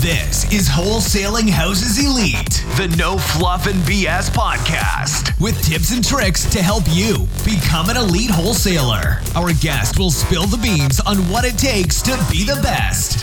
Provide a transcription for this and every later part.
This is Wholesaling Houses Elite, the no fluff and BS podcast with tips and tricks to help you become an elite wholesaler. Our guest will spill the beans on what it takes to be the best.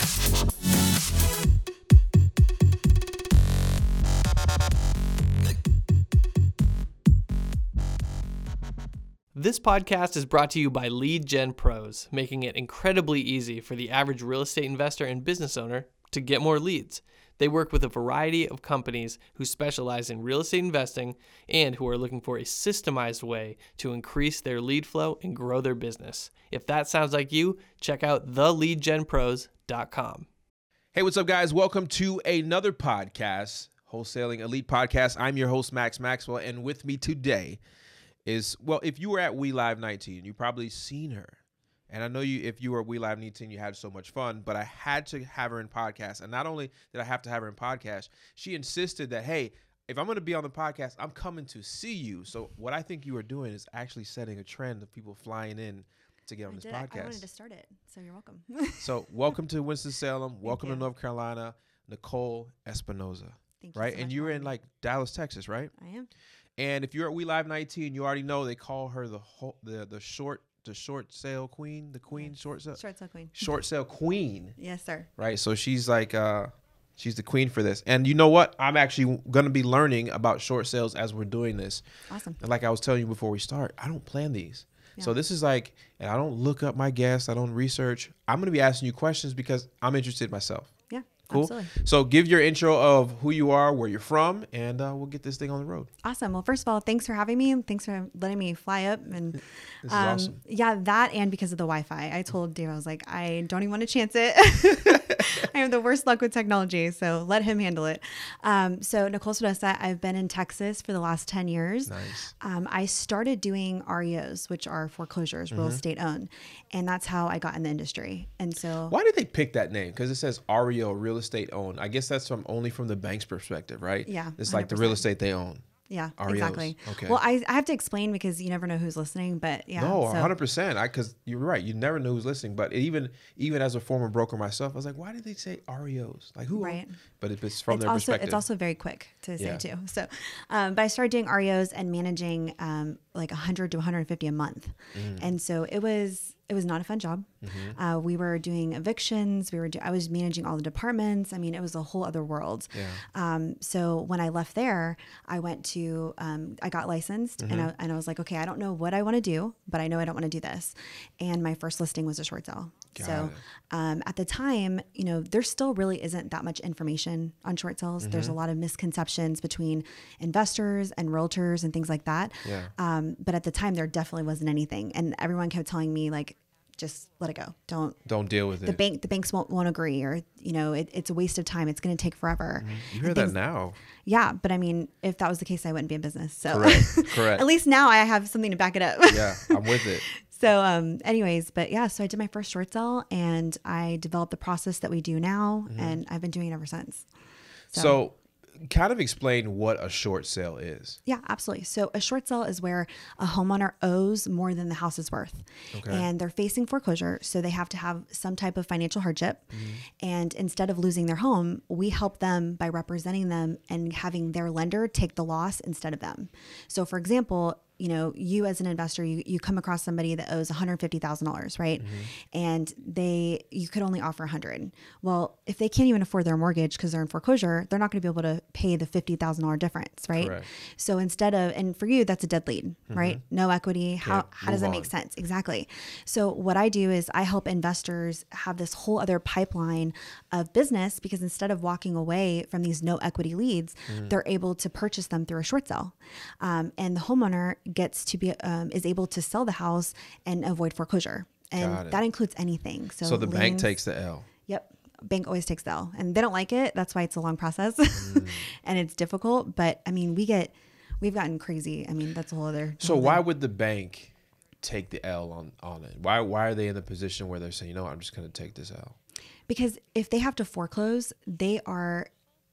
This podcast is brought to you by Lead Gen Pros, making it incredibly easy for the average real estate investor and business owner to get more leads. They work with a variety of companies who specialize in real estate investing and who are looking for a systemized way to increase their lead flow and grow their business. If that sounds like you, check out theleadgenpros.com. Hey, what's up, guys? Welcome to another podcast, Wholesaling Elite Podcast. I'm your host, Max Maxwell, and with me today is well, if you were at We Live 19, you probably seen her. And I know you if you were We Live 19, you had so much fun, but I had to have her in podcast. And not only did I have to have her in podcast, she insisted that, hey, if I'm going to be on the podcast, I'm coming to see you. So what I think you are doing is actually setting a trend of people flying in to get on I this it. podcast. I wanted to start it, so you're welcome. So welcome to Winston Salem. Welcome to. North Carolina, Nicole Espinosa. Thank you right, so and you for were in like Dallas, Texas, right? I am. And if you're at We Live 19, you already know they call her the whole, the the short the short sale queen, the queen short sale Short sale queen. short sale queen, Yes, sir. right? So she's like uh she's the queen for this. And you know what? I'm actually going to be learning about short sales as we're doing this. Awesome. And like I was telling you before we start, I don't plan these. So this is like, and I don't look up my guests. I don't research. I'm going to be asking you questions because I'm interested myself. Cool. Absolutely. So give your intro of who you are, where you're from, and uh, we'll get this thing on the road. Awesome. Well, first of all, thanks for having me. and Thanks for letting me fly up. And This is um, awesome. yeah, that and because of the Wi-Fi, I told Dave I was like, I don't even want to chance it. I have the worst luck with technology, so let him handle it. Um, so Nicole Sodessa, I've been in Texas for the last ten years. Nice. Um, I started doing REOs, which are foreclosures, real estate owned, and that's how I got in the industry. And so Why did they pick that name? Because it says REO, real estate owned. I guess that's from only from the bank's perspective, right? Yeah, It's like the real estate they own. Yeah, REOs. exactly. Okay. Well, I, I have to explain because you never know who's listening, but yeah. no, so- 100. percent I because you're right. You never know who's listening. But even even as a former broker myself, I was like, why did they say REOs? Like who? own- Right. But if it's from it's their also perspective, it's also very quick to say Yeah. too. So, um, but I started doing REOs and managing um, like 100 to 150 a month, Mm. and so it was it was not a fun job. Mm-hmm. Uh, we were doing evictions. We were do- I was managing all the departments. I mean, it was a whole other world. Yeah. Um, so when I left there, I went to um, I got licensed and Mm-hmm. I, and I was like, okay, I don't know what I want to do, but I know I don't want to do this. And my first listing was a short sale. Got so um, at the time, you know, there still really isn't that much information on short sales. Mm-hmm. There's a lot of misconceptions between investors and realtors and things like that. Yeah. Um, but at the time, there definitely wasn't anything, and everyone kept telling me like, just let it go. Don't. don't deal with The it. The bank, the banks won't, won't agree, or you know, it, it's a waste of time. It's going to take forever. you hear that now? Yeah, but I mean, if that was the case, I wouldn't be in business. So, Correct. Correct. at least now I have something to back it up. yeah, I'm with it. So, um, anyways, but yeah, so I did my first short sale and I developed the process that we do now, Mm-hmm. and I've been doing it ever since. So, kind of explain what a short sale is. Yeah, absolutely. So a short sale is where a homeowner owes more than the house is worth. Okay. And they're facing foreclosure, so they have to have some type of financial hardship. Mm-hmm. And instead of losing their home, we help them by representing them and having their lender take the loss instead of them. So for example, you know, you as an investor, you, you come across somebody that owes $150,000, right? And they, you could only offer 100. Well, if they can't even afford their mortgage because they're in foreclosure, they're not going to be able to pay the $50,000 difference, right? Correct. So instead of, and for you, that's a dead lead, right? No equity. How, how does that make sense? Exactly. So what I do is I help investors have this whole other pipeline of business because instead of walking away from these no equity leads, Mm-hmm. they're able to purchase them through a short sale. Um, and the homeowner gets to be, um, is able to sell the house and avoid foreclosure. And that includes anything. So, So, the bank takes the L. Yep. Bank always takes the L and they don't like it. That's why it's a long process Mm. and it's difficult. But I mean, we get, we've gotten crazy. I mean, that's a whole other. So whole why thing. would the bank take the L on on it? Why why are they in the position where they're saying, you know, what, I'm just going to take this L? Because if they have to foreclose, they are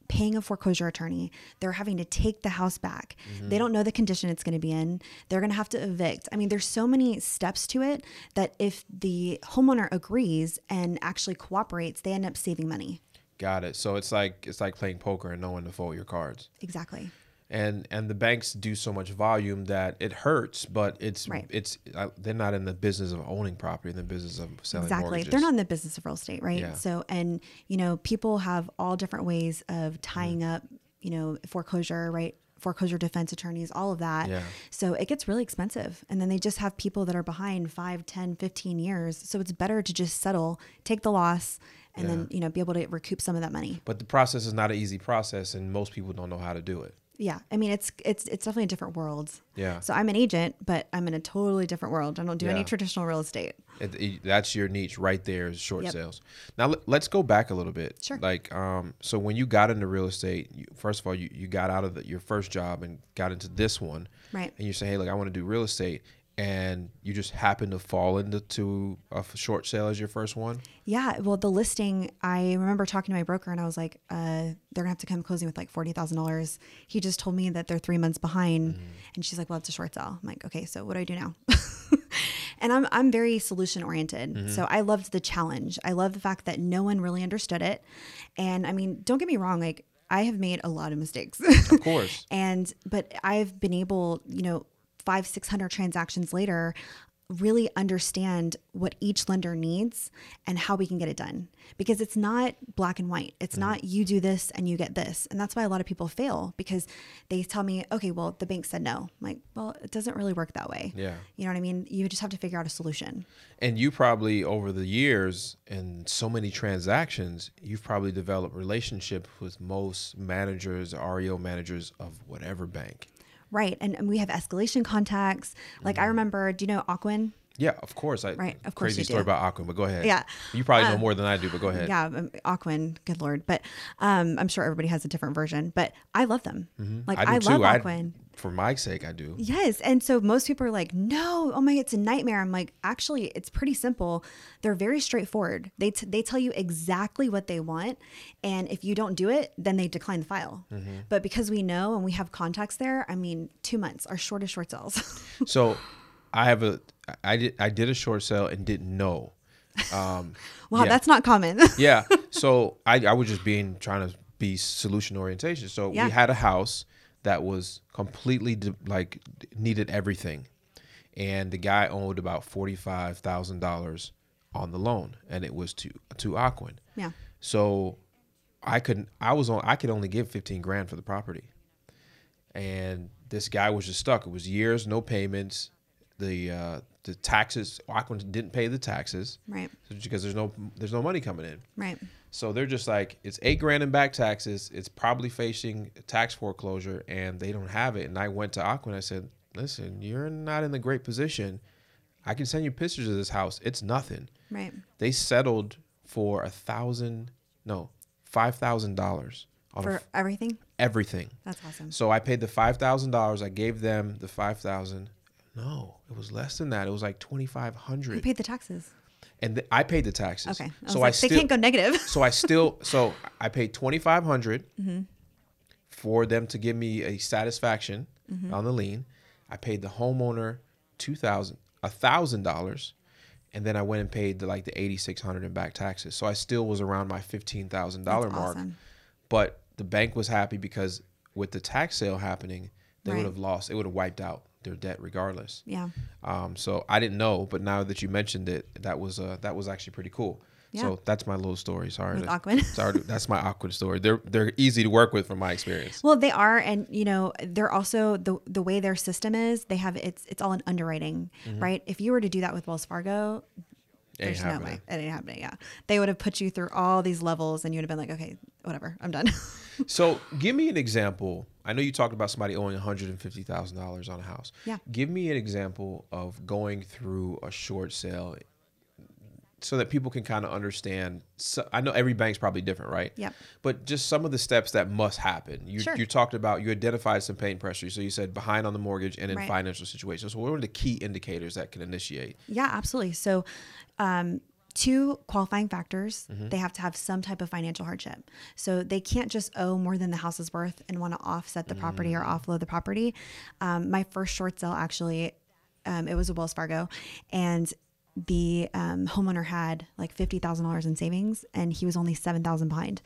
paying a foreclosure attorney. They're having to take the house back. Mm-hmm. They don't know the condition it's going to be in. They're going to have to evict. I mean, there's so many steps to it that if the homeowner agrees and actually cooperates, they end up saving money. Got it. So it's like it's like playing poker and knowing to fold your cards. Exactly. And and the banks do so much volume that it hurts, but it's Right. it's uh, they're not in the business of owning property, in the business of selling exactly mortgages. they're not in the business of real estate right Yeah. so and you know people have all different ways of tying Mm-hmm. up you know foreclosure right foreclosure defense attorneys all of that Yeah. so it gets really expensive and then they just have people that are behind 5 10 15 years so it's better to just settle take the loss and then you know be able to recoup some of that money But the process is not an easy process, and most people don't know how to do it. Yeah i mean it's it's it's definitely a different world Yeah. so i'm an agent but i'm in a totally different world i don't do any traditional real estate It, that's your niche right there is short Yep. sales. Now let, let's go back a little bit. Sure. Like, um, so when you got into real estate, you, first of all, you, you got out of the, your first job and got into this one. Right. And you say, hey, look, I want to do real estate, and you just happen to fall into a short sale as your first one. Yeah, well, the listing, I remember talking to my broker and I was like, uh, they're gonna have to come closing with like $40,000. He just told me that they're three months behind. And she's like, well, it's a short sale. I'm like, okay, so what do I do now? and I'm, I'm very solution oriented. So I loved the challenge. I love the fact that no one really understood it. And I mean, don't get me wrong, like, I have made a lot of mistakes. Of course. and but i've been able you know five six hundred transactions later really understand what each lender needs and how we can get it done. Because it's not black and white. It's not mm. you do this and you get this. And that's why a lot of people fail because they tell me okay well the bank said no. I'm like well it doesn't really work that way. Yeah. you know what i mean? You just have to figure out a solution. And you probably over the years and so many transactions, you've probably developed relationship with most managers, REO managers of whatever bank. Right and, and we have escalation contacts like i remember do you know Ocwen Yeah, of course. I, Right, of course Crazy story do. about Ocwen, but go ahead. Yeah. You probably know more than I do, but go ahead. Yeah, um, Ocwen, good lord. But um, I'm sure everybody has a different version. But I love them. Like Mm-hmm. I I, do love. I, Ocwen. For my sake, I do. Yes. And so most people are like, no, oh my, it's a nightmare. I'm like, actually, it's pretty simple. They're very straightforward. They, t- they tell you exactly what they want. And if you don't do it, then they decline the file. Mm-hmm. But because we know and we have contacts there, I mean, two months, our shortest short sales. So I have a I did I did a short sale and didn't know. Um, wow, yeah. that's not common. yeah. So I, I was just being trying to be solution orientation. So Yeah. we had a house that was completely de- like needed everything, and the guy owed about forty five thousand dollars on the loan, and it was to to Ocwen. yeah. So I couldn't. I was on. I could only give fifteen grand for the property, and this guy was just stuck. It was years, no payments. The uh, the taxes. Ocwen didn't pay the taxes, Right. Because there's no there's no money coming in. Right. So they're just like, it's eight grand in back taxes. It's probably facing tax foreclosure, and they don't have it. And I went to Ocwen. I said, listen, you're not in the great position. I can send you pictures of this house. It's nothing. Right. They settled for a thousand, no, five thousand dollars For f- everything. everything. That's awesome. So I paid the five thousand dollars. I gave them the five thousand. No, it was less than that. It was like twenty five hundred. Hundred, paid the taxes? And th- I paid the taxes. Okay. I so like, I they can't go negative. so I still so I paid twenty Mm-hmm. for them to give me a satisfaction Mm-hmm. on the lien. I paid the homeowner two thousand a thousand dollars, and then I went and paid the like the eighty six hundred in back taxes. So I still was around my fifteen thousand dollar mark. awesome. But the bank was happy because with the tax sale happening, they Right. would have lost. It would have wiped out their debt regardless. Yeah. Um, so I didn't know, but now that you mentioned it, that was uh, that was actually pretty cool. Yeah. So that's my little story. Sorry, With to- sorry, that's my awkward story. They're they're easy to work with from my experience. Well, they are, and you know, they're also the the way their system is. They have it's it's all in underwriting, right? If you were to do that with Wells Fargo, there's no way it ain't happening. Yeah, they would have put you through all these levels, and you would have been like, okay, whatever, I'm done. So give me an example. I know you talked about somebody owing one hundred and fifty thousand dollars on a house. Yeah. Give me an example of going through a short sale, so that people can kind of understand. So, I know every bank's probably different, right? Yep. But just some of the steps that must happen. You Sure. you talked about you identified some pain pressure. So you said behind on the mortgage and in Right. financial situations. So what are the key indicators that can initiate? Yeah, absolutely. So, um, two qualifying factors Mm-hmm. they have to have some type of financial hardship. So, they can't just owe more than the house is worth and want to offset the property or Mm. offload the property. Um, my first short sale, actually, um, it was a Wells Fargo, and the um, homeowner had like fifty thousand dollars in savings, and he was only seven thousand behind.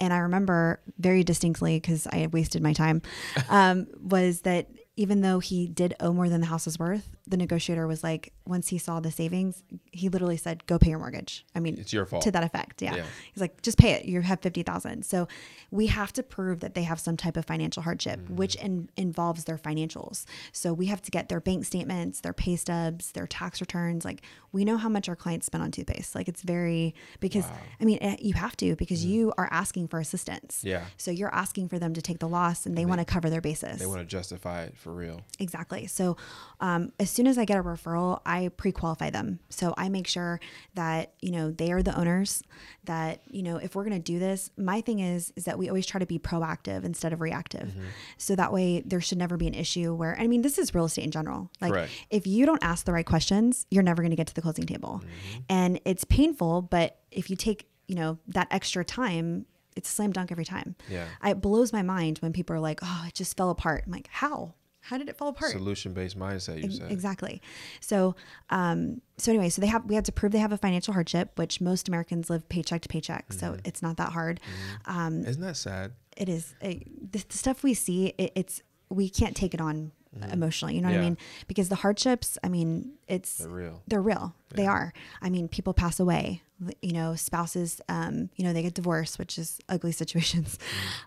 And I remember very distinctly because I had wasted my time. Um, was that even though he did owe more than the house was worth, the negotiator was like, once he saw the savings, he literally said, "Go pay your mortgage." I mean, It's your fault. to that effect. Yeah. Yeah. He's like, just pay it. You have fifty thousand. So we have to prove that they have some type of financial hardship, Mm-hmm. which in, involves their financials. So we have to get their bank statements, their pay stubs, their tax returns. Like we know how much our clients spend on toothpaste. Like it's very because I mean eh, you have to because you are asking for assistance. Mm-hmm. Yeah. So you're asking for them to take the loss, and they, want to cover their basis. They want to justify it for real. Exactly. So, um, as soon as I get a referral, I pre-qualify them. So I make sure that you know they are the owners. That you know if we're going to do this, my thing is is that we always try to be proactive instead of reactive. Mm-hmm. So that way there should never be an issue where I mean this is real estate in general. Like Correct. if you don't ask the right questions, you're never going to get to the closing table, Mm-hmm. and it's painful. But if you take you know that extra time. It's a slam dunk every time. Yeah. I, it blows my mind when people are like, "Oh, it just fell apart." I'm like, "How? How did it fall apart?" Solution based mindset. You said Exactly. So, um, so anyway, so they have we had to prove they have a financial hardship, which most Americans live paycheck to paycheck, Mm-hmm. so it's not that hard. Um, Isn't that sad? it is it, the, the stuff we see. It, it's we can't take it on emotionally. You know what Mm-hmm. Yeah. I mean? Because the hardships. I mean, it's They're real. they're real. They are. I mean, people pass away. You know, spouses. Um, you know, they get divorced, which is ugly situations.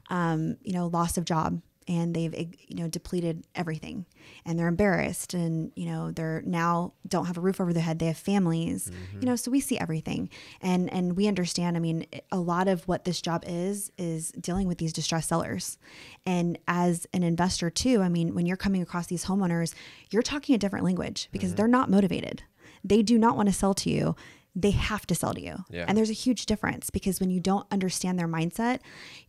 Um, you know, loss of job, and they've you know depleted everything, and they're embarrassed, and you know they're now don't have a roof over their head. They have families. You mm-hmm. know, so we see everything, and and we understand. I mean, a lot of what this job is is dealing with these distressed sellers, and as an investor too. I mean, when you're coming across these homeowners, you're talking a different language because mm-hmm. they're not motivated. They do not want to sell to you. They have to sell to you. Yeah. And there's a huge difference because when you don't understand their mindset,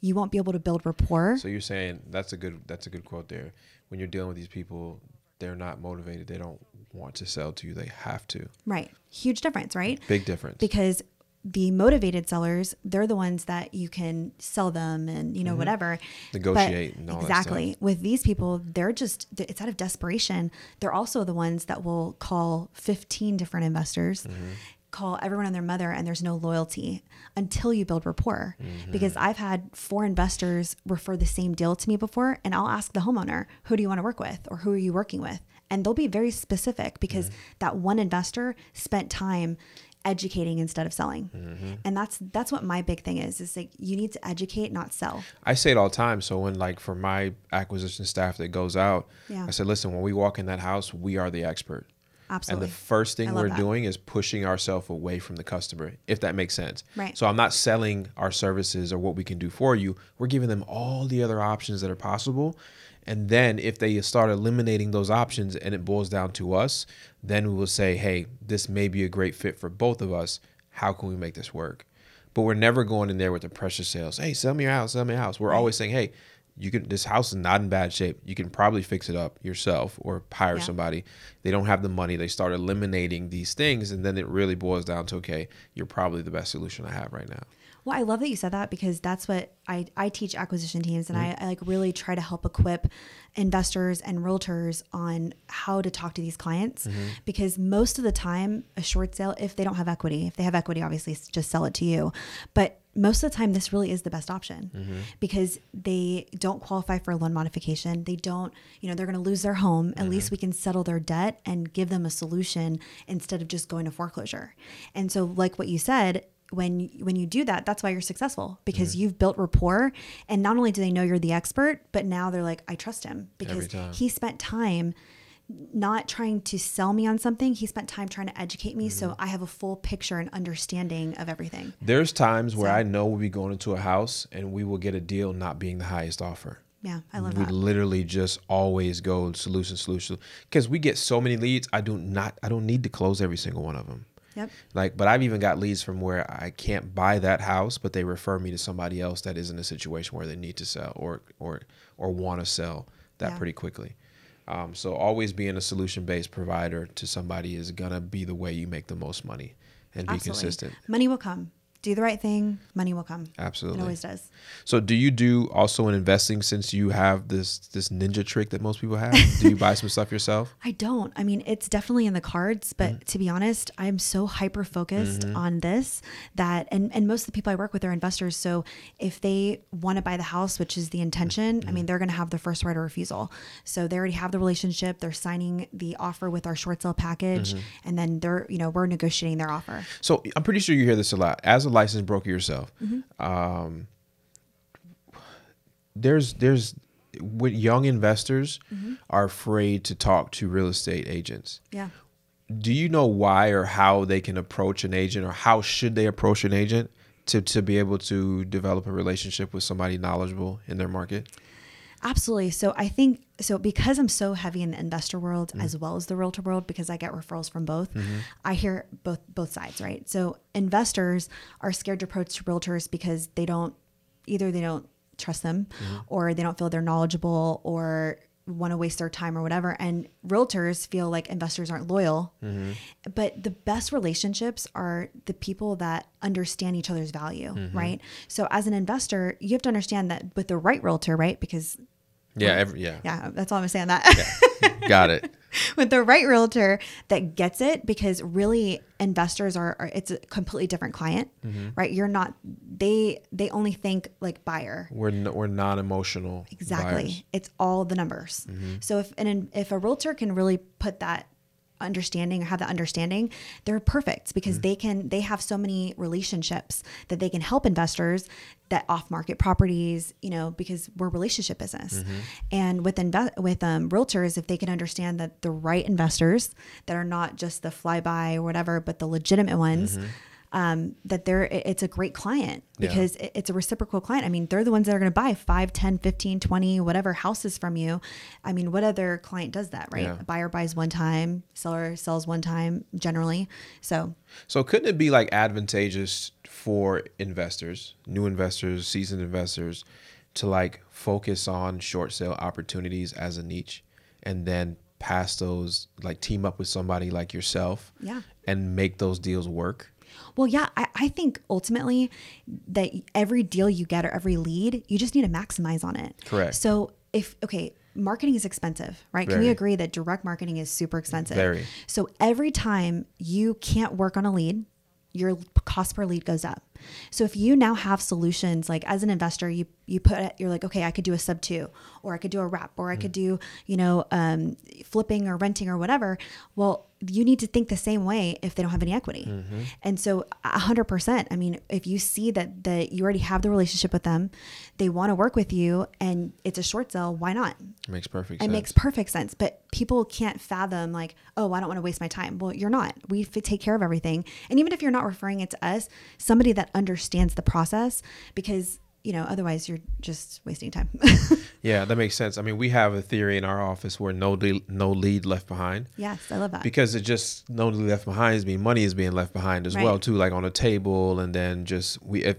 you won't be able to build rapport. So you're saying that's a good that's a good quote there. When you're dealing with these people, they're not motivated. They don't want to sell to you. They have to. right. Huge difference, right? Big difference. Because the motivated sellers, they're the ones that you can sell them and, you know, whatever. But Negotiate and all that exactly. With these people, they're just, it's out of desperation. They're also the ones that will call 15 different investors. Mm-hmm. Call everyone and their mother, and there's no loyalty until you build rapport. Mm-hmm. Because I've had four investors refer the same deal to me before, and I'll ask the homeowner, Who do you want to work with? or Who are you working with? And they'll be very specific because Mm-hmm. that one investor spent time educating instead of selling. Mm-hmm. And that's that's what my big thing is. Is like you need to educate, not sell. I say it all the time. So when like for my acquisition staff that goes out, Yeah. I said, listen, when we walk in that house, we are the expert. Absolutely. And the first thing we're that. doing is pushing ourselves away from the customer, if that makes sense. Right. So I'm not selling our services or what we can do for you. We're giving them all the other options that are possible. And then if they start eliminating those options and it boils down to us, then we will say, hey, this may be a great fit for both of us. How can we make this work? But we're never going in there with the pressure sales. Hey, sell me your house, sell me your house. We're always saying, hey, you can this house is not in bad shape. You can probably fix it up yourself or hire Yeah. somebody. They don't have the money. They start eliminating these things and then it really boils down to okay, you're probably the best solution I have right now. Well, I love that you said that because that's what I, I teach acquisition teams and Mm-hmm. I, I like really try to help equip investors and realtors on how to talk to these clients Mm-hmm. because most of the time a short sale if they don't have equity if they have equity obviously just sell it to you but most of the time this really is the best option Mm-hmm. because they don't qualify for a loan modification they don't you know they're going to lose their home Mm-hmm. at least we can settle their debt and give them a solution instead of just going to foreclosure and so like what you said when when you do that that's why you're successful because Mm-hmm. you've built rapport and not only do they know you're the expert but now they're like i trust him because he spent time not trying to sell me on something he spent time trying to educate me Mm-hmm. so i have a full picture and understanding of everything There's times where So- I know we'll be going into a house and we will get a deal not being the highest offer. yeah i love that. we literally just always go solution solution because we get so many leads. I do not I don't need to close every single one of them. yep Like, but I've even got leads from where I can't buy that house, but they refer me to somebody else that is in a situation where they need to sell or or or want to sell that Yeah. pretty quickly. Um, so always being a solution based provider to somebody is gonna be the way you make the most money and be Absolutely. consistent. money will come do the right thing, money will come. Absolutely. It always does. So, do you do also in investing since you have this this ninja trick that most people have? do you buy some stuff yourself? I don't. I mean, it's definitely in the cards, but Mm-hmm. to be honest, I'm so hyper focused on this that and and most of the people I work with are investors. So if they want to buy the house, which is the intention, Mm-hmm. I mean, they're going to have the first right of refusal. So they already have the relationship. They're signing the offer with our short sale package, Mm-hmm. and then they're you know we're negotiating their offer. So, I'm pretty sure you hear this a lot. As a licensed broker yourself, Mm-hmm. um, there's there's with young investors Mm-hmm. are afraid to talk to real estate agents. Yeah. do you know why or how they can approach an agent or how should they approach an agent to, to be able to develop a relationship with somebody knowledgeable in their market Absolutely. So I think so because I'm so heavy in the investor world Mm. as well as the realtor world because I get referrals from both. Mm-hmm. I hear both both sides, right? So investors are scared to approach realtors because they don't either they don't trust them Mm-hmm. or they don't feel they're knowledgeable or want to waste their time or whatever and realtors feel like investors aren't loyal Mm-hmm. but the best relationships are the people that understand each other's value Mm-hmm. right so as an investor you have to understand that with the right realtor right because yeah every, yeah yeah, that's all I'm saying that. got it With the right realtor that gets it, because really investors are, are it's a completely different client, Mm-hmm. right? You're not they they only think like buyer. we're, n- we're non-emotional Exactly. buyers. Mm-hmm. It's all the numbers. So if an if a realtor can really put that understanding or have that understanding, they're perfect because Mm-hmm. they can they have so many relationships that they can help investors that off market properties, you know, because we're relationship business. Mm-hmm. And with invest with um, realtors, if they can understand that the right investors that are not just the flyby or whatever, but the legitimate ones. Um, that they're it's a great client Mm-hmm. Yeah. because it's a reciprocal client. I mean, they're the ones that are going to buy 5, 10, 15, 20, whatever houses from you. I mean, what other client does that, right? Yeah. A buyer buys one time, seller sells one time generally. So, so couldn't it be like advantageous for investors new investors seasoned investors to like focus on short sale opportunities as a niche and then pass those like team up with somebody like yourself Yeah. and make those deals work well, yeah, I, I think ultimately that every deal you get or every lead, you just need to maximize on it. Correct. So, if, okay, marketing is expensive, right? Can we agree that direct marketing is super expensive? Very. So, every time you can't work on a lead, your cost per lead goes up. So if you now have solutions like as an investor, you you put it, you're like, okay, I could do a sub two, or I could do a wrap, or I could do you know um, flipping or renting or whatever. Well, you need to think the same way if they don't have any equity. And so a hundred percent. I mean, if you see that that you already have the relationship with them, they want to work with you, and it's a short sale, why not? it makes perfect It sense makes perfect sense, but people can't fathom like, oh, I don't want to waste my time. Well, you're not. We take care of everything, and even if you're not referring it to us, somebody that understands the process, because you know, otherwise you're just wasting time. yeah that makes sense i mean we have a theory in our office where no de- no lead left behind yes, I love that. because it just no lead left behind is mean money is being left behind as well too like on a table and then just we if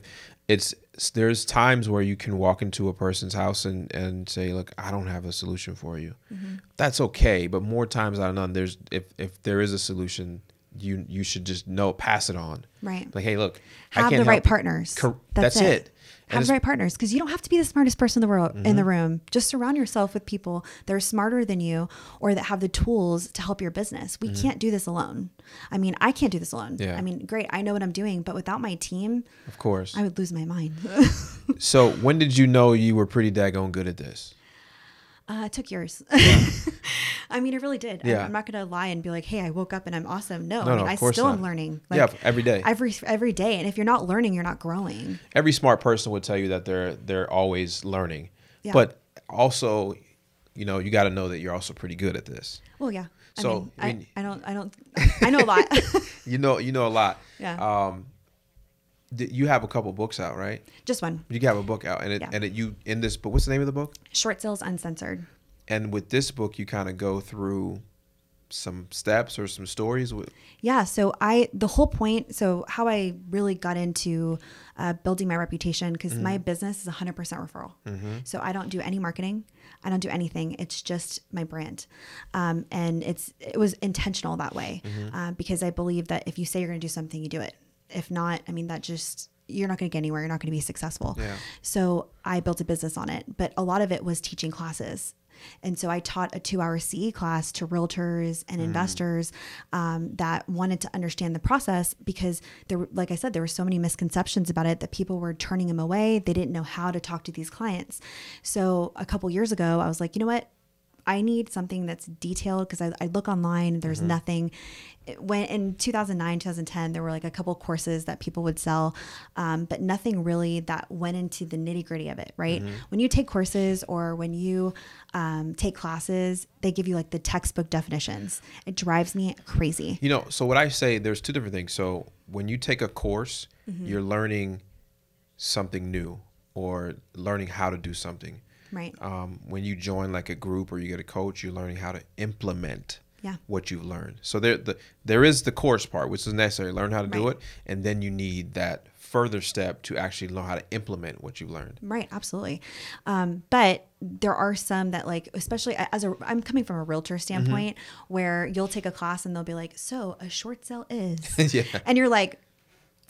it's there's times where you can walk into a person's house and and say look i don't have a solution for you Mm-hmm. that's okay but more times than none there's if if there is a solution you you should just know pass it on Right. like hey look I have can't the right help partners. Cor- that's, it, And Have the right partners because you don't have to be the smartest person in the world in Mm-hmm. the room. Just surround yourself with people that are smarter than you or that have the tools to help your business. We can't do this alone. I mean, I can't do this alone. Mm-hmm. Yeah. I mean, great, I know what I'm doing, but without my team, of course I would lose my mind. so when did you know you were pretty daggone good at this Uh, it took years. I mean, it really did. I, Yeah. I'm not going to lie and be like, "Hey, I woke up and I'm awesome." No, No, I no, mean, of I still am not. learning. Yeah, every day. every every day. And if you're not learning, you're not growing. every smart person would tell you that they're they're always learning Yeah. but also you know you got to know that you're also pretty good at this Well, yeah. I So, mean, I I, mean- I don't, I don't, I know a lot. you know you know a lot Yeah. um you have a couple books out right Just one. you have a book out and it Yeah. and it you in this book what's the name of the book Short sales uncensored. and with this book you kind of go through some steps or some stories with Yeah. So I, the whole point, so how I really got into uh, building my reputation, because my Mm-hmm. business is 100% referral. So I don't do any marketing. I don't do anything. It's just my brand. Um, and it's, it was intentional that way Mm-hmm. uh, because I believe that if you say you're going to do something, you do it. If not, I mean, that just, you're not going to get anywhere. You're not going to be successful. Yeah. So I built a business on it, but a lot of it was teaching classes. And so I taught a two hour CE class to realtors and investors um, that wanted to understand the process because there, were, like I said, there were so many misconceptions about it that people were turning them away. They didn't know how to talk to these clients. So a couple years ago, I was like, you know what? I need something that's detailed because I, I look online, there's nothing. When in 2009, 2010, there were like a couple courses that people would sell, um, but nothing really that went into the nitty gritty of it, right? When you take courses or when you um, take classes, they give you like the textbook definitions. It drives me crazy. You know, so what I say, there's two different things. So when you take a course, Mm-hmm. you're learning something new or learning how to do something. Right. Um, when you join like a group or you get a coach, you're learning how to implement Yeah. what you've learned. So there, the, there is the course part, which is necessary. Learn how to do it, and then you need that further step to actually learn how to implement what you've learned. Right, absolutely. Um, but there are some that like, especially as a, I'm coming from a realtor standpoint, where you'll take a class and they'll be like, "So a short sale is," Yeah. and you're like,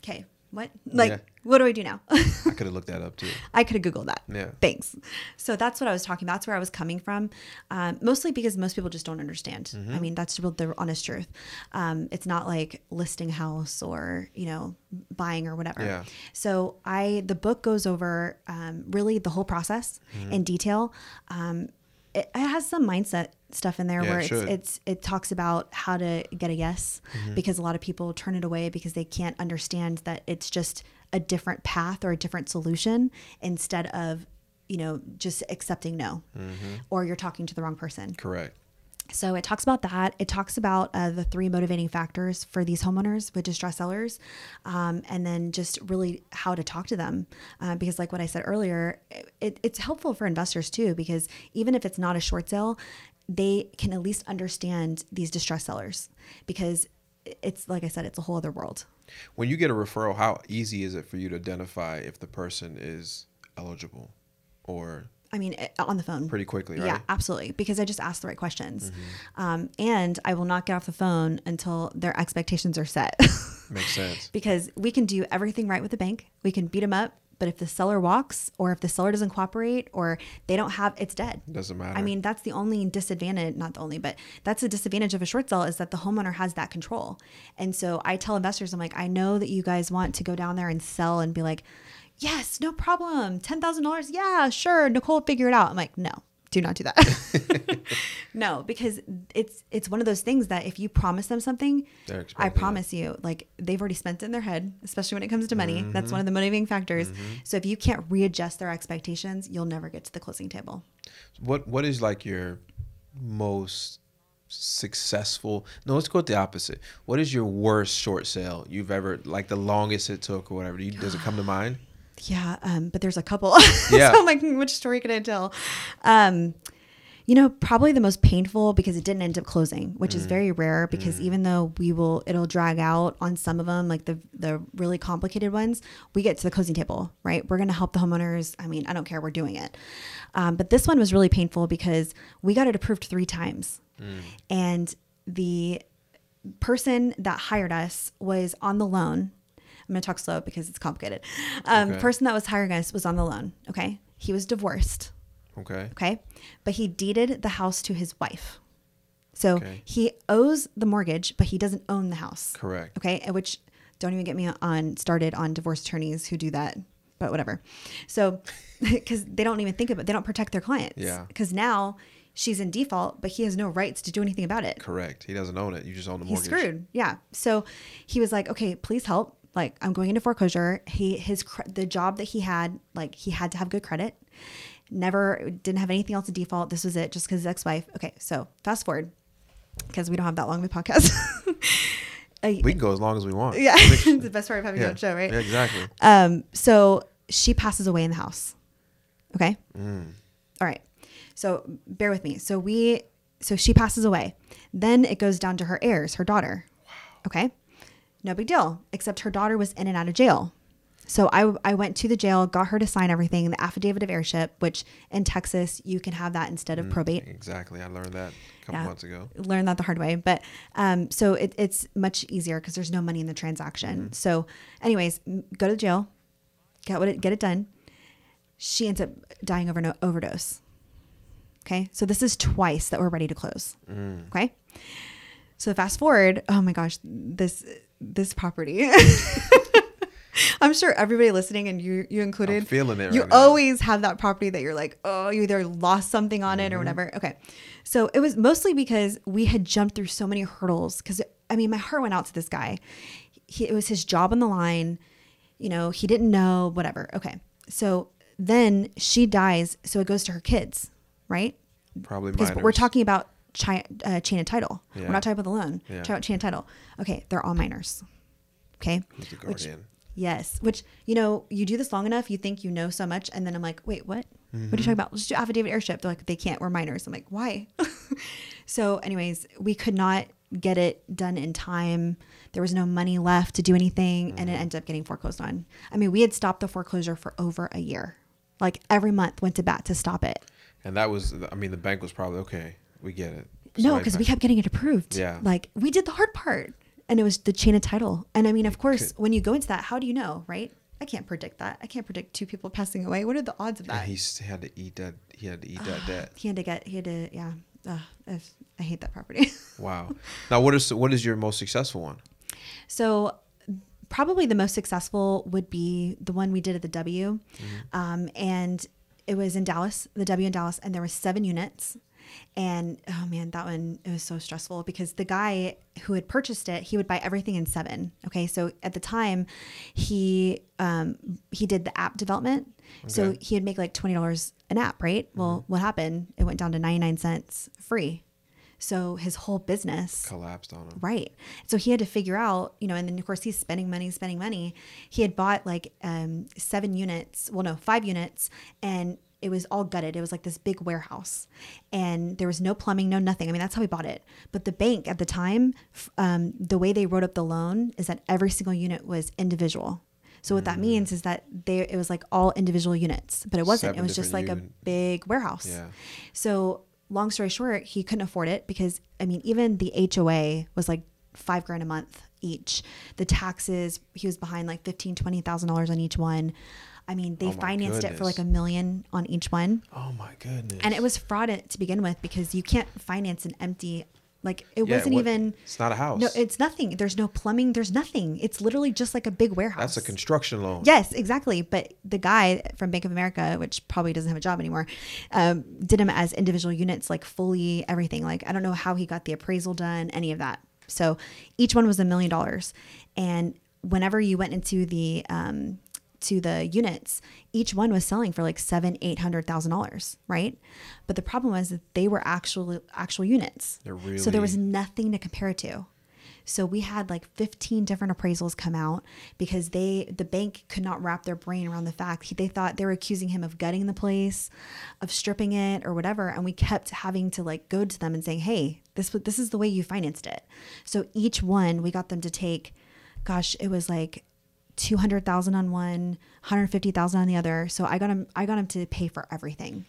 "Okay, what? Like, Yeah. What do I do now?" I could have looked that up too. I could have googled that. Yeah. Thanks. So that's what I was talking. About. That's where I was coming from, um, mostly because most people just don't understand. Mm-hmm. I mean, that's the the honest truth. Um, it's not like listing house or you know buying or whatever. Yeah. So I the book goes over um, really the whole process Mm-hmm. in detail. Um, it, it has some mindset stuff in there Yeah, where it it's, it's it talks about how to get a yes Mm-hmm. because a lot of people turn it away because they can't understand that it's just a different path or a different solution instead of you know just accepting no Mm-hmm. or you're talking to the wrong person Correct. so it talks about that. It talks about uh, the three motivating factors for these homeowners with distress sellers, um, and then just really how to talk to them. Uh, because, like what I said earlier, it, it's helpful for investors too. Because even if it's not a short sale, they can at least understand these distress sellers. Because it's like I said, it's a whole other world. When you get a referral, how easy is it for you to identify if the person is eligible or I mean, it- on the phone. pretty quickly, right? Yeah, absolutely. Because I just asked the right questions. Um, and I will not get off the phone until their expectations are set. Makes sense. because we can do everything right with the bank. We can beat them up, but if the seller walks or if the seller doesn't cooperate or they don't have, it's dead. Doesn't matter. I mean, that's the only disadvantage, not the only, but that's the disadvantage of a short sale is that the homeowner has that control. And so I tell investors, I'm like, I know that you guys want to go down there and sell and be like, yes, no problem. $10,000. Yeah, sure. Nicole figure it out. I'm like, no, do not do that. no, because it's, it's one of those things that if you promise them something, I expecting it. promise you, like they've already spent it in their head, especially when it comes to money. That's Mm-hmm. one of the motivating factors. So if you can't readjust their expectations, you'll never get to the closing table. What What is like your most successful? No, let's go with the opposite. What is your worst short sale you've ever like the longest it took or whatever? Do you, does it come to mind? Yeah, um, but there's a couple. Yeah. so I'm like, which story can I tell? Um, you know, probably the most painful because it didn't end up closing, which Mm. is very rare because even though we will, it'll drag out on some of them, like the the really complicated ones, we get to the closing table, right? We're going to help the homeowners. I mean, I don't care, we're doing it. Um, but this one was really painful because we got it approved three times, and the person that hired us was on the loan. I'm going to talk slow because it's complicated. Um, Okay. Person that was hiring us was on the loan. Okay. He was divorced. Okay. Okay. But he deeded the house to his wife. So Okay. he owes the mortgage, but he doesn't own the house. Correct. Okay. Which don't even get me on started on divorce attorneys who do that, but whatever. So, because they don't even think about, it, they don't protect their clients. Yeah. Because now she's in default, but he has no rights to do anything about it Correct. He doesn't own it. You just own the mortgage. he's screwed. Yeah. So he was like, okay, please help. Like I'm going into foreclosure. He his the job that he had, like he had to have good credit. Never didn't have anything else to default. This was it, just because his ex-wife. Okay, so fast forward because we don't have that long of a podcast. We can go as long as we want. yeah, it's the best part of having Yeah. your own show, right? Yeah, exactly. Um, so she passes away in the house. Okay. Mm. All right. So bear with me. So we, so she passes away. Then it goes down to her heirs, her daughter. Okay. No big deal, except her daughter was in and out of jail. So I, I went to the jail, got her to sign everything, the affidavit of heirship, which in Texas you can have that instead of mm, probate. Exactly. I learned that a couple Yeah. months ago. Learned that the hard way, but um, so it, it's much easier because there's no money in the transaction. Mm-hmm. So, anyways, go to the jail, get what it, get it done. She ends up dying over no overdose. Okay, so this is twice that we're ready to close. Mm. Okay, so fast forward. Oh my gosh, this this property. I'm sure everybody listening, and you you included, feeling it You right now. always have that property that you're like, oh, you either lost something on Mm-hmm. it or whatever. Okay, so it was mostly because we had jumped through so many hurdles. Because I mean, my heart went out to this guy. He, it was his job on the line. You know, he didn't know whatever. Okay, so then she dies, so it goes to her kids, right? Probably because minors. we're talking about chi- uh, chain of title. Yeah. We're not talking about the loan. Yeah. Talking about chain of title. Okay, they're all minors. Okay. Who's the Which- yes. Which you know, you do this long enough, you think you know so much, and then I'm like, wait, what? What are you talking about? Let's do affidavit heirship. They're like, they can't. We're minors. I'm like, why? so, anyways, we could not get it done in time. There was no money left to do anything, and it ended up getting foreclosed on. I mean, we had stopped the foreclosure for over a year. Like every month went to bat to stop it. And that was, I mean, the bank was probably okay. We get it. No, because we kept getting it approved. Yeah. Like we did the hard part. And it was the chain of title. And I mean, of course, when you go into that, how do you know, right? I can't predict that. I can't predict two people passing away. What are the odds of And that? he had to eat that. He had to eat that debt. he had to get, he had to, yeah. If- I hate that property. Wow. Now, what is what is your most successful one? so probably the most successful would be the one we did at the W. Mm-hmm. Um, and it was in Dallas, the W in Dallas, and there were seven units. And oh man, that one it was so stressful because the guy who had purchased it, he would buy everything in seven. Okay, so at the time, he um, he did the app development, so he'd make like twenty dollars an app, right? Well, what happened? It went down to ninety nine cents free. So his whole business Collapsed on him. Right. So he had to figure out, you know, and then of course he's spending money, spending money. He had bought like um, seven units, well, no, five units, and it was all gutted. It was like this big warehouse, and there was no plumbing, no nothing. I mean, that's how he bought it. But the bank at the time, um, the way they wrote up the loan is that every single unit was individual. So what that means is that they it was like all individual units, but it wasn't. Seven it was just like a big warehouse. Yeah. So long story short, he couldn't afford it because I mean, even the HOA was like five grand a month each. The taxes, he was behind like fifteen, twenty thousand dollars on each one. I mean, they Oh financed it for like a million on each one. Oh my goodness. And it was fraud to begin with because you can't finance an empty like it Yeah, wasn't even It's not a house. no, it's nothing. There's no plumbing, there's nothing. It's literally just like a big warehouse. That's a construction loan. Yes, exactly. But the guy from Bank of America, which probably doesn't have a job anymore, um, did them as individual units, like fully everything. Like I don't know how he got the appraisal done, any of that. So each one was a million dollars, and whenever you went into the um, to the units, each one was selling for like seven, eight hundred thousand dollars, right? But the problem was that they were actual actual units. They're so there was nothing to compare it to. So we had like 15 different appraisals come out because they the bank could not wrap their brain around the fact he, they thought they were accusing him of gutting the place, of stripping it or whatever and we kept having to like go to them and saying, "Hey, this this is the way you financed it." So each one we got them to take gosh, it was like 200,000 on one, 150,000 on the other. So I got him I got him to pay for everything.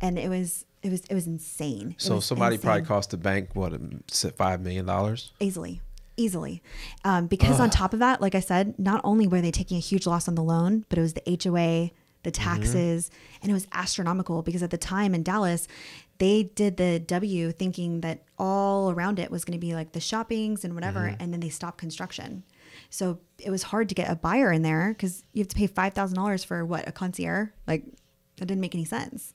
And it was it was it was insane. It So was somebody probably cost the bank what a m- s- five million dollars. easily easily um, because on top of that like i said not only were they taking a huge loss on the loan but it was the hoa the mm-hmm. taxes and it was astronomical because at the time in dallas they did the w thinking that all around it was going to be like the shoppings and whatever mm-hmm. and then they stopped construction so it was hard to get a buyer in there because you have to pay $5000 for what a concierge like that didn't make any sense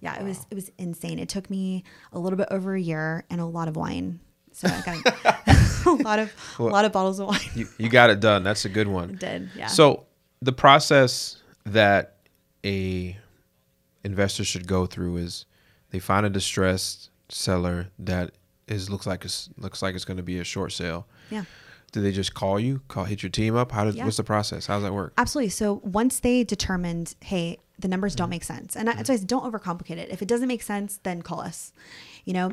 yeah it was it was insane it took me a little bit over a year and a lot of wine so I got a lot of a lot of bottles of wine. You you got it done. That's a good one. Did yeah. So the process that a investor should go through is they find a distressed seller that is looks like it's looks like it's going to be a short sale. yeah. Do they just call you? Call hit your team up? How does Yeah. what's the process? How does that work? Absolutely. So once they determined, hey, the numbers don't mm-hmm. make sense, and I so mm-hmm. I said, don't overcomplicate it. If it doesn't make sense, then call us. You know,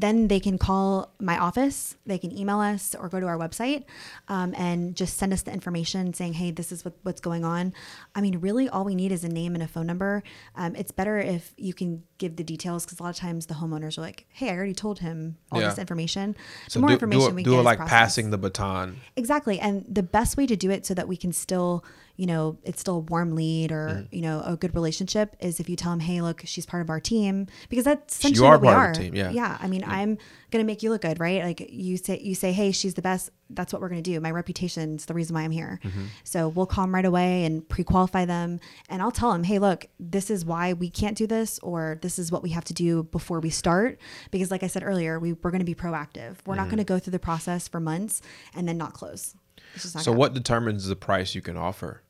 then they can call my office, they can email us or go to our website um, and just send us the information saying, hey, this is what, what's going on. I mean, really, all we need is a name and a phone number. Um, it's better if you can give the details because a lot of times the homeowners are like, hey, I already told him all Yeah. this information. So the more do, information do it, we do get it like processed. passing the baton. Exactly. And the best way to do it so that we can still, you know, it's still a warm lead or, Mm-hmm. you know, a good relationship is if you tell them, hey, look, she's part of our team because that's You essentially are what we are. of the team, yeah. Yeah. I mean, I'm going to make you look good, right? Like you say, you say, hey, she's the best. That's what we're going to do. My reputation's the reason why I'm here. Mm-hmm. So we'll call them right away and pre-qualify them. And I'll tell them, hey, look, this is why we can't do this or this is what we have to do before we start. Because like I said earlier, we, we're going to be proactive. We're Mm-hmm. not going to go through the process for months and then not close. It's just not So what determines the price you can offer?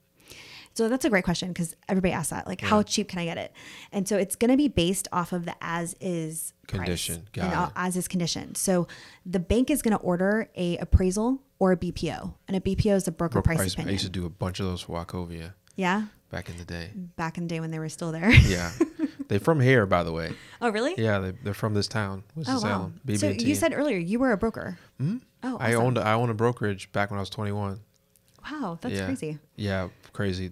So that's a great question because everybody asks that, like, how cheap can I get it? And so it's going to be based off of the as is Condition. it. as is condition. So the bank is going to order a appraisal or a BPO, and a BPO is a broker Broker price, price- I used to do a bunch of those for Wachovia yeah, back in the day. back in the day when they were still there. Yeah, they're from here, by the way. oh, really? Yeah, they, they're from this town. Oh, wow. Winston-Salem, So you said earlier you were a broker. Hmm? Oh, I owned I owned a brokerage back when I was 21. Wow, that's yeah. crazy. Yeah, crazy.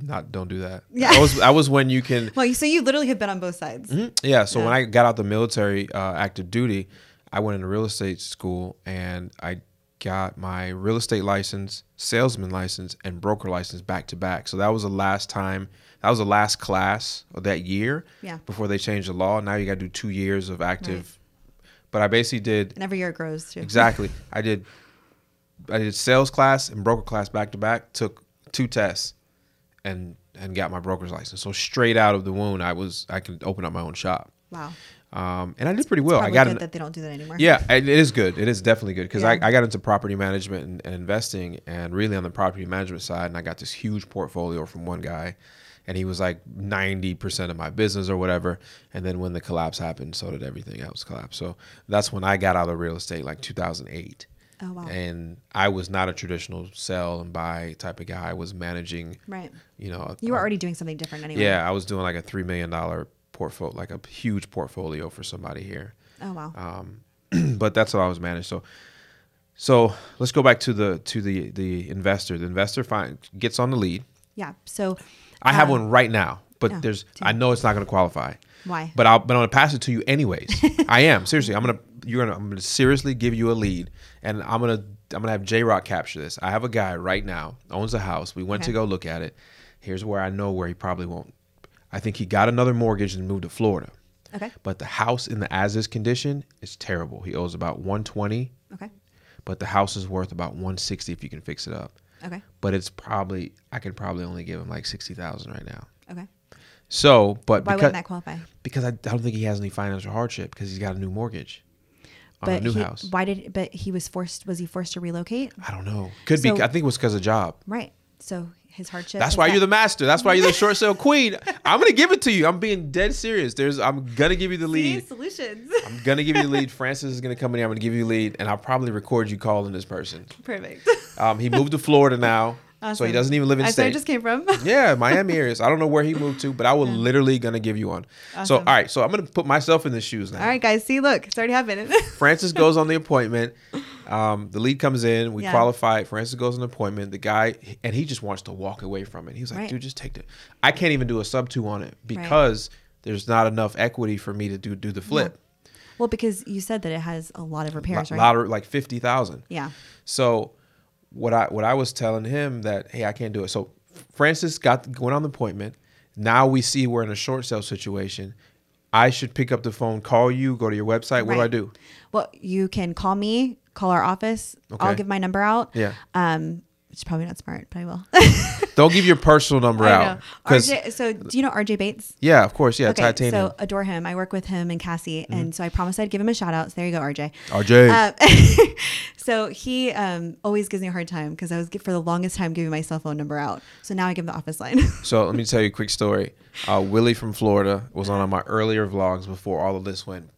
Not don't do that. Yeah. That was that was when you can Well, you, so you literally have been on both sides. Mhm. Yeah. So when I got out the military, uh, active duty, I went into real estate school and I got my real estate license, salesman license, and broker license back to back. So that was the last time. That was the last class of that year. Yeah. Before they changed the law, now you got to do two years of active. But I basically did And every year it grows too. exactly. I did. I did sales class and broker class back to back. Took two tests, and and got my broker's license. So straight out of the wound, I was I could open up my own shop. Wow. Um, and I did pretty well. I got good an, that they don't do that anymore. yeah, it it is good. It is definitely good because Yeah. I, I got into property management and, and investing, and really on the property management side, and I got this huge portfolio from one guy, and he was like ninety percent of my business or whatever. And then when the collapse happened, so did everything else collapse. So that's when I got out of real estate, like two thousand eight. Oh, wow. And I was not a traditional sell and buy type of guy. I was managing, Right. you know, You were already doing something different anyway. yeah, I was doing like a three million dollar portfolio, like a huge portfolio for somebody here. Oh wow. Um, but that's what I was managed. So, so let's go back to the to the the investor. The investor find, gets on the lead. yeah. So I have um, one right now, but oh, there's I know it's not going to qualify. Why? But I'll but I'm going to pass it to you anyways. I am seriously. I'm gonna you're gonna I'm gonna seriously give you a lead, and I'm gonna I'm gonna have J Rock capture this. I have a guy right now owns a house. We went to go look at it. Here's where I know where he probably won't. I think he got another mortgage and moved to Florida. Okay. But the house in the as is condition is terrible. He owes about 120, Okay. but the house is worth about 160 if you can fix it up. Okay. But it's probably I could probably only give him like 60,000 right now. Okay. So, but Why because wouldn't that qualify? because I, I don't think he has any financial hardship because he's got a new mortgage But new he, house. why did? But he was forced. Was he forced to relocate? I don't know. Could be. I think it was because of job. Right. So his hardship. That's why that- you're the master. That's why you're the short sale queen. I'm gonna give it to you. I'm being dead serious. There's. I'm gonna give you the See, lead. solutions. I'm gonna give you the lead. Francis is gonna come in here. I'm gonna give you the lead, and I'll probably record you calling this person. Perfect. Um, he moved to Florida now, so he doesn't even live in That's where I just came from. yeah, Miami areas. I don't know where he moved to, but I will literally gonna give you one. So all right, so I'm gonna put myself in the shoes now. All right, guys. See, look, it's already happening. Francis goes on the appointment. Um, the lead comes in. We Yeah. qualify. Francis goes on the appointment. The guy and he just wants to walk away from it. He's like, Right. dude, just take it. I can't even do a sub two on it because there's not enough equity for me to do do the flip. well, because you said that it has a lot of repairs, Lo- right? lot of- like fifty thousand. yeah. So what I what I was telling him that hey I can't do it. So Francis got went on the appointment. Now we see we're in a short sale situation. I should pick up the phone, call you, go to your website. What do I do? Well, you can call me, call our office. I'll give my number out. Yeah. Um, it's probably not smart, but I will. Don't give your personal number I out. RJ, so do you know RJ Bates? yeah, of course, yeah, okay, titanium. so adore him. I work with him and Cassie, Mm-hmm. and so I promised I'd give him a shout out. So there you go, RJ. RJ. Um, so he um, always gives me a hard time because I was for the longest time giving my cell phone number out. So now I give him the office line. So let me tell you a quick story. Uh, Willie from Florida was on my earlier vlogs before all of this went,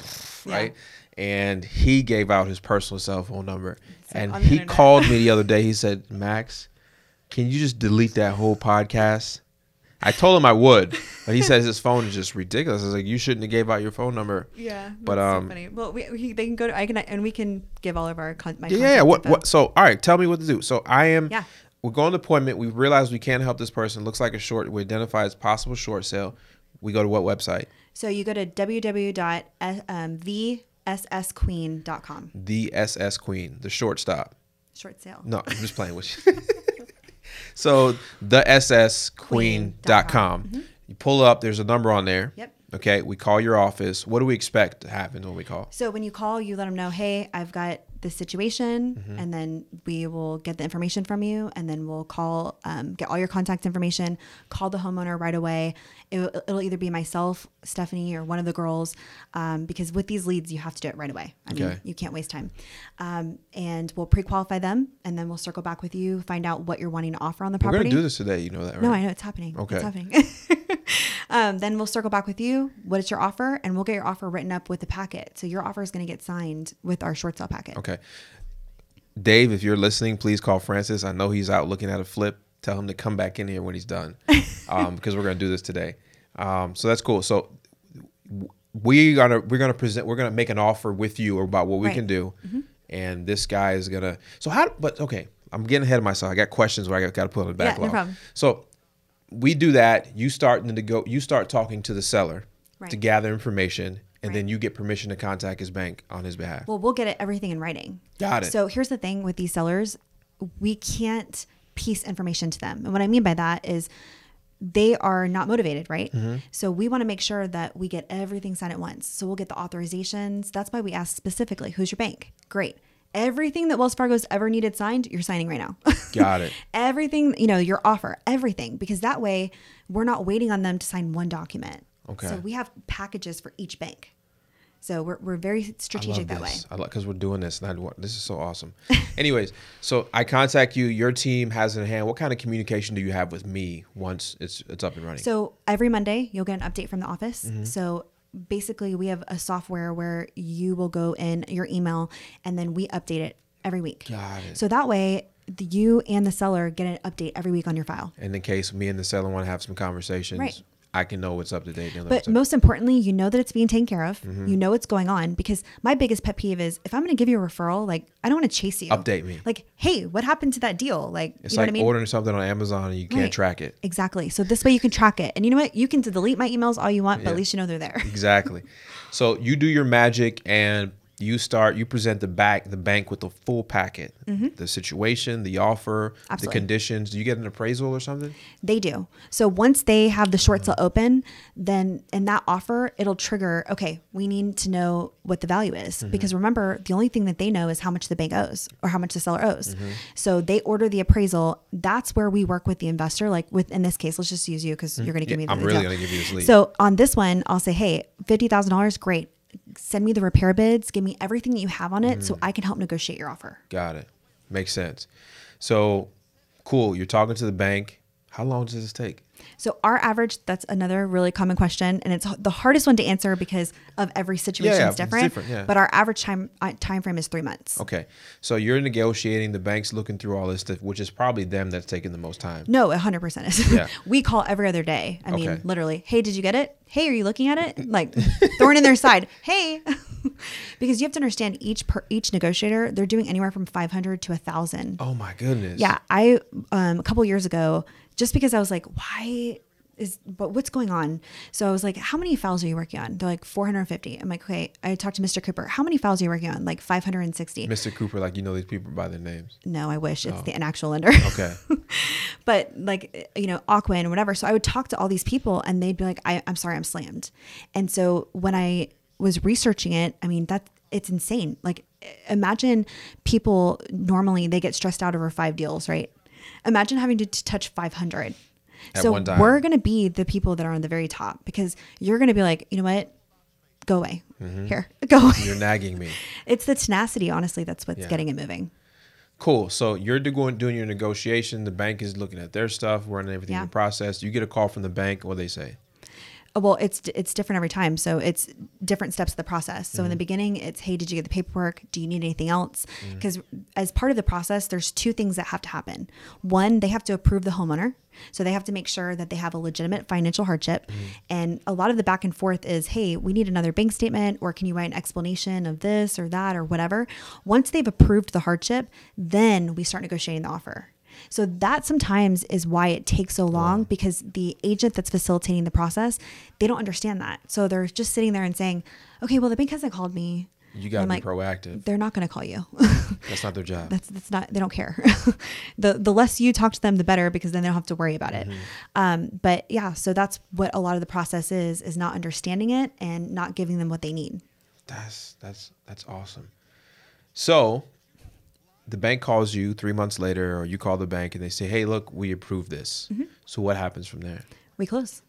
Yeah. right? And he gave out his personal cell phone number. and he internet. called me the other day. He said, Max, can you just delete that whole podcast? I told him I would. But he says his phone is just ridiculous. It's like you shouldn't have gave out your phone number. Yeah, But, um, so funny. Well, we, we, they can go to I can and we can give all of our con- my Yeah, yeah. What? info. What? So, all right. Tell me what to do. So, I am. Yeah. We're going to appointment. We realize we can't help this person. Looks like a short. We identify as possible short sale. We go to what website? So you go to www.thessqueen.com. The SS Queen, the shortstop. Short sale. No, I'm just playing with you. So the ssqueen.com. Mm-hmm. You pull up, there's a number on there. Yep. Okay, we call your office. What do we expect to happen when we call? So when you call, you let them know, hey, I've got this situation, Mm-hmm. and then we will get the information from you, and then we'll call, um, get all your contact information, call the homeowner right away. It'll, it'll either be myself, Stephanie, or one of the girls, um, because with these leads, you have to do it right away. I mean, Okay. you can't waste time. Um, and we'll pre-qualify them, and then we'll circle back with you, find out what you're wanting to offer on the property. We're gonna do this today. You know that, right? No, I know it's happening. Okay. It's happening. um, then we'll circle back with you. What is your offer? And we'll get your offer written up with the packet. So your offer is going to get signed with our short sale packet. Okay. Dave, if you're listening, please call Francis. I know he's out looking at a flip. Tell him to come back in here when he's done, um, because we're gonna do this today. Um, so that's cool. So we gonna we're gonna present. We're gonna make an offer with you about what we Right. can do, and this guy is gonna. So how? But okay, I'm getting ahead of myself. I got questions where I got, got to put on the Yeah, no backlog. problem. So we do that. You start to go. You start talking to the seller to gather information, and Right. then you get permission to contact his bank on his behalf. Well, we'll get it, everything in writing. Got it. So here's the thing with these sellers we can't piece information to them. And what I mean by that is they are not motivated, right? Mm-hmm. So we want to make sure that we get everything signed at once. So we'll get the authorizations. That's why we ask specifically who's your bank? Great. Everything that Wells Fargo's ever needed signed, you're signing right now. Got it. everything, you know, your offer, everything, because that way we're not waiting on them to sign one document. Okay. So we have packages for each bank. So we're, we're very strategic that way. I like because we're doing this, and I want this is so awesome. Anyways, so I contact you. Your team has in hand. What kind of communication do you have with me once it's it's up and running? So every Monday, you'll get an update from the office. Mm-hmm. So basically, we have a software where you will go in your email and then we update it every week. Got it. So that way, the, you and the seller get an update every week on your file. and in case me and the seller want to have some conversations, Right. I can know what's up to date. But most importantly, you know that it's being taken care of. Mm-hmm. You know what's going on because my biggest pet peeve is if I'm going to give you a referral, like I don't want to chase you. Update me. Like, hey, what happened to that deal? Like, it's you know like what I mean? ordering something on Amazon and you can't Right. track it. Exactly. So this way you can track it. And you know what? You can delete my emails all you want, but Yeah. at least you know they're there. Exactly. so you do your magic and you start. You present the back the bank with the full packet, mm-hmm. the situation, the offer, Mm-hmm. Absolutely. the conditions. Do you get an appraisal or something? They do. So once they have the short sale mm-hmm. open, then in that offer, it'll trigger, okay, we need to know what the value is. Mm-hmm. Because remember, the only thing that they know is how much the bank owes or how much the seller owes. So they order the appraisal. That's where we work with the investor. Like with in this case, let's just use you because you're going to give me the I'm really gonna give you this lead. So on this one, I'll say, hey, $50,000, great. Send me the repair bids. Give me everything that you have on it so mm. I can help negotiate your offer. Got it. Makes sense. So, cool. You're talking to the bank. How long does this take? So our average, that's another really common question, and it's the hardest one to answer because of every situation yeah, is it's different. different, yeah. But our average time uh, time frame is three months. Okay. So you're negotiating. The bank's looking through all this stuff, which is probably them that's taking the most time. No, hundred percent is. Yeah. we call every other day. I mean, literally, hey, did you get it? Hey, are you looking at it? Like thorn in their side. Hey, because you have to understand each per each negotiator, they're doing anywhere from five hundred to a thousand. Oh my goodness. Yeah, I um, a couple years ago, just because I was like, why is but what's going on? So I was like, how many files are you working on? They're like 450. I'm like, okay. I talked to Mr. Cooper. How many files are you working on? Like 560. Mr. Cooper, like you know these people by their names. No, I wish it's oh. the an actual lender. Okay. but like you know Ocwen or whatever. So I would talk to all these people, and they'd be like, I, "I'm sorry, I'm slammed." And so when I was researching it, I mean that it's insane. Like imagine people normally they get stressed out over five deals, right? Imagine having to, to touch 500. At so we're going to be the people that are on the very top because you're going to be like, you know what? Go away. Mm-hmm. Here, go away. You're nagging me. It's the tenacity, honestly, that's what's Yeah. getting it moving. Cool. So you're do- going doing your negotiation. The bank is looking at their stuff, running everything Yeah. in the process. You get a call from the bank. What they say? Uh, Well, it's it's different every time. So it's different steps of the process. So in the mm-hmm. beginning, it's hey, did you get the paperwork? Do you need anything else? Mm. Because as part of the process, there's two things that have to happen. One, they have to approve the homeowner. So they have to make sure that they have a legitimate financial hardship. Mm. And a lot of the back and forth is, hey, we need another bank statement, or can you write an explanation of this or that or whatever. Once they've approved the hardship, then we start negotiating the offer. So that sometimes is why it takes so long because the agent that's facilitating the process, they don't understand that. So they're just sitting there and saying, "Okay, well the bank hasn't called me." You got to be like, proactive. They're not going to call you. That's not their job. that's that's not. They don't care. the the less you talk to them, the better because then they don't have to worry about it. Um, but yeah, so that's what a lot of the process is: is not understanding it and not giving them what they need. That's that's that's awesome. So, the bank calls you three months later, or you call the bank and they say, "Hey, look, we approve this." Mm-hmm. So what happens from there? We close.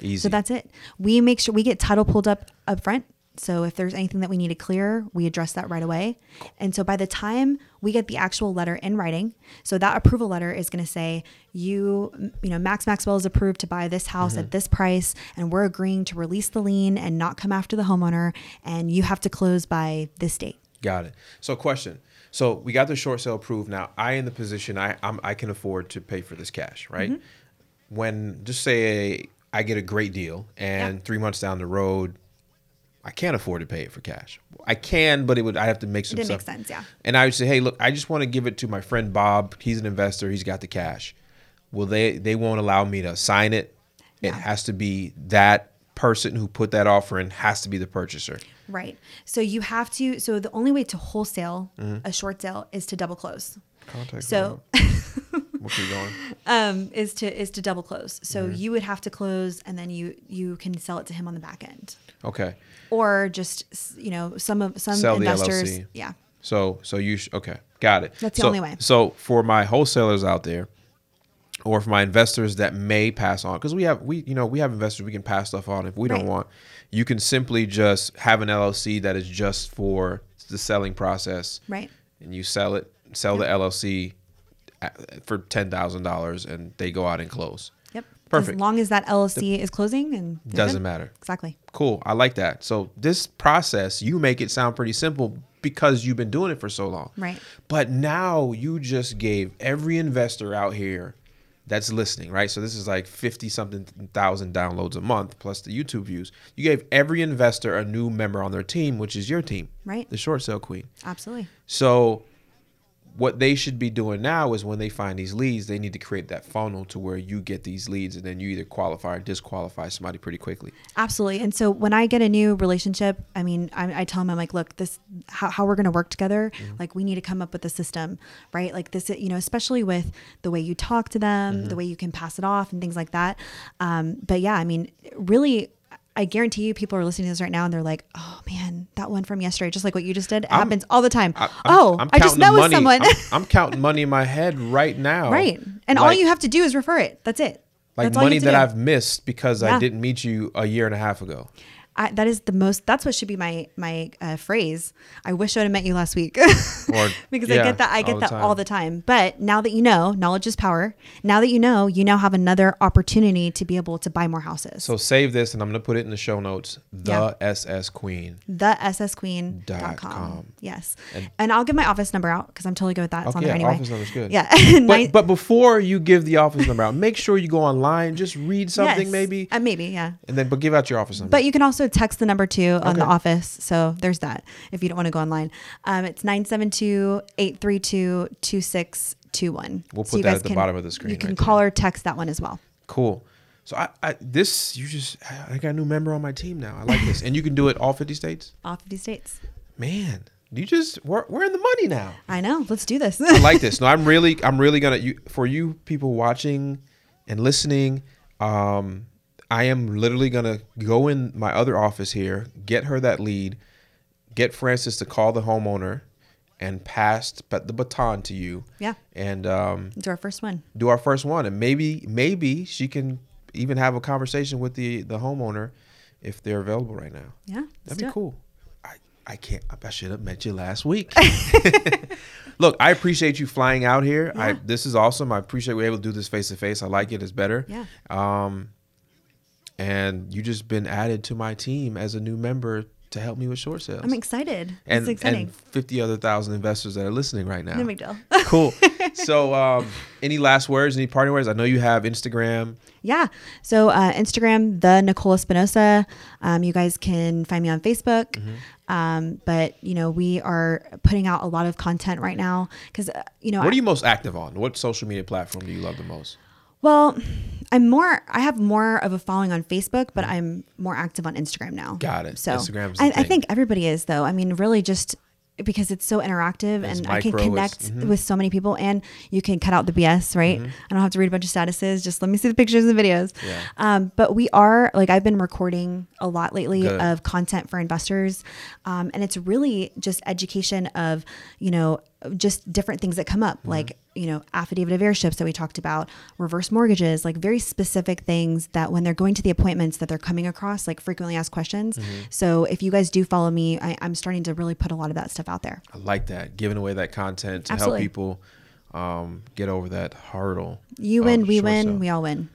Easy. So that's it. We make sure we get title pulled up up front. So if there's anything that we need to clear, we address that right away. And so by the time we get the actual letter in writing, so that approval letter is going to say you you know Max Maxwell is approved to buy this house at mm-hmm. this price and we're agreeing to release the lien and not come after the homeowner and you have to close by this date. Got it. So, question. So we got the short sale approved. Now, I in the position I I'm, I can afford to pay for this cash, right? Mm-hmm. When just say I get a great deal, and Yeah. three months down the road, I can't afford to pay it for cash. I can, but it would I have to make some didn't make sense, yeah. And I would say, hey, look, I just want to give it to my friend Bob. He's an investor. He's got the cash. Well, they they won't allow me to sign it. It has to be that person who put that offer in has to be the purchaser. Right. So you have to so the only way to wholesale Mm-hmm. a short sale is to double close. Contact So We'll keep going. um, is to is to double close. So Mm-hmm. you would have to close, and then you you can sell it to him on the back end, Okay. or just you know some of some Sell investors. Yeah, So so you sh- okay, got it. That's the So- only way. So for my wholesalers out there, or for my investors that may pass on, because we have we you know we have investors we can pass stuff on if we don't want. You can simply just have an LLC that is just for the selling process, right. and you sell it, sell the LLC at- uh, for ten thousand dollars, and they go out and close. Yep. Perfect. As long as that LLC is closing, and Doesn't good. matter. Exactly. Cool. I like that. So this process, you make it sound pretty simple because you've been doing it for so long. Right. But now you just gave every investor out here that's listening, right? So this is like 50 something thousand downloads a month plus the YouTube views. You gave every investor a new member on their team, which is your team. Right. The short sale queen. Absolutely. So what they should be doing now is when they find these leads, they need to create that funnel to where you get these leads and then you either qualify or disqualify somebody pretty quickly. Absolutely. And so when I get a new relationship, I mean, I, I tell them, I'm like, look, this, how, how we're going to work together, like we need to come up with a system, right? Like this, you know, especially with the way you talk to them, the way you can pass it off and things like that. Um, but yeah, I mean, really, I guarantee you people are listening to this right now and they're like, oh man, that one from yesterday, just like what you just did, it I'm- happens all the time. I- I'm- oh, I'm I just met with someone. I'm, I'm counting money in my head right now. right. And all you have to do is refer it. That's it. like That's money that do. I've missed because I didn't meet you a year and a half ago. I, that is the most. That's what should be my my uh, phrase. I wish I would have met you last week, Or- because I get that. I all get the that time. all the time. But now that you know, knowledge is power. Now that you know, you now have another opportunity to be able to buy more houses. So save this, and I'm gonna put it in the show notes. The Yeah. SS Queen. the Dot ssqueen.com. com. Yes, And- and, I'll give my office number out because I'm totally good with that. It's on there anyway. office number's good. Yeah, But but before you give the office number out, make sure you go online, just read something yes. maybe, Uh, maybe yeah. and then but give out your office number. But you can also text the number too on the office. So there's that if you don't want to go online. Um, it's 972 832 2621. We'll put you that at the can- bottom of the screen You can right call there. or text that one as well. cool. So I, I this you just I got a new member on my team now. I like this, and you can do it all 50 states. All 50 states. Man, you just we're, we're in the money now. I know. Let's do this. I like this. No, I'm really, I'm really gonna. You, for you people watching and listening, um, I am literally gonna go in my other office here, get her that lead, get Francis to call the homeowner, and pass the baton to you. Yeah. And um, It's our first one. do our first one, and maybe, maybe she can even have a conversation with the the homeowner if they're available right now. Yeah. That'd do be cool. I, I can't. I should have met you last week. Look, I appreciate you flying out here. I Yeah. this is awesome. I appreciate we're able to do this face to face. I like it. It's better. Yeah. Um, and you just been added to my team as a new member to help me with short sales. I'm excited. and, it's exciting. and 50 other thousand investors that are listening right now. no big deal. cool. So, um, any last words? Any parting words? I know you have Instagram. Yeah. So uh, Instagram, the Nicole Espinosa. Um, you guys can find me on Facebook. Mm-hmm. Um, but you know, we are putting out a lot of content right now because uh, you know, What are you most active on? What social media platform do you love the most? well, I'm more. I have more of a following on Facebook, but I'm more active on Instagram now. Mm-hmm. Got it. So Instagram's the I, I think everybody is though. I mean, really just because it's so interactive and I can connect mhm. with so many people and you can cut out the BS, right? I don't have to read a bunch of statuses. Just let me see the pictures and videos. Yeah. Um, but we are like I've been recording a lot lately Good. of content for investors, um, and it's really just education of you know just different things that come up Mm-hmm. like you know affidavit of heirships that we talked about, reverse mortgages, like very specific things that when they're going to the appointments that they're coming across, like frequently asked questions. Mm-hmm. So if you guys do follow me, I, I'm starting to really put a lot of that stuff out there. I like that. Giving away that content to Absolutely. help people um, get over that hurdle. You win, we win, we all win.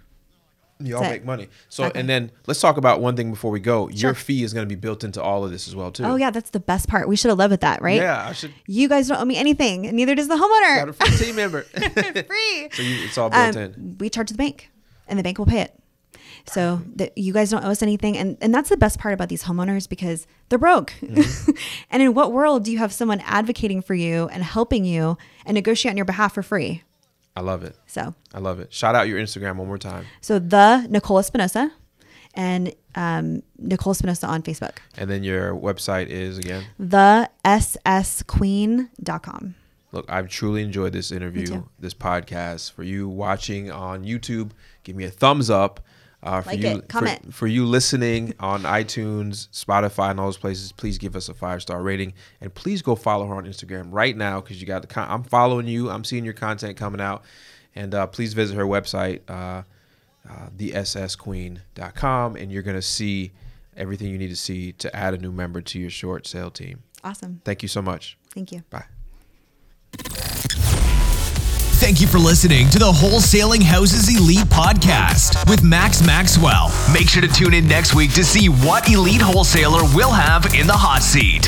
You all make money. So, Exactly. and then let's talk about one thing before we go. Your fee is going to be built into all of this as well, too. Oh yeah, that's the best part. We should have led with that, right? Yeah, I should. You guys don't owe me anything, and neither does the Got homeowner. a free team member. Free. so you, it's all built Um, in. we charge the bank, and the bank will pay it. So that you guys don't owe us anything, and and that's the best part about these homeowners because they're broke. Mm-hmm. and in what world do you have someone advocating for you and helping you and negotiate on your behalf for free? I love it. So I love it. Shout out your Instagram one more time. so the Nicole Espinosa, and um, Nicole Espinosa on Facebook. And then your website is again. The ssqueen.com. Look, I've truly enjoyed this interview, this podcast. For you watching on YouTube, give me a thumbs up. Uh, for Like you, it, for- comment. For, you listening on iTunes, Spotify, and all those places, please give us a five star rating, and please go follow her on Instagram right now because you got the. Con- I'm following you. I'm seeing your content coming out, and uh, please visit her website, uh, uh, thessqueen.com, and you're gonna see everything you need to see to add a new member to your short sale team. Awesome. Thank you so much. Thank you. Bye. Thank you for listening to the Wholesaling Houses Elite podcast with Max Maxwell. Make sure to tune in next week to see what elite wholesaler will have in the hot seat.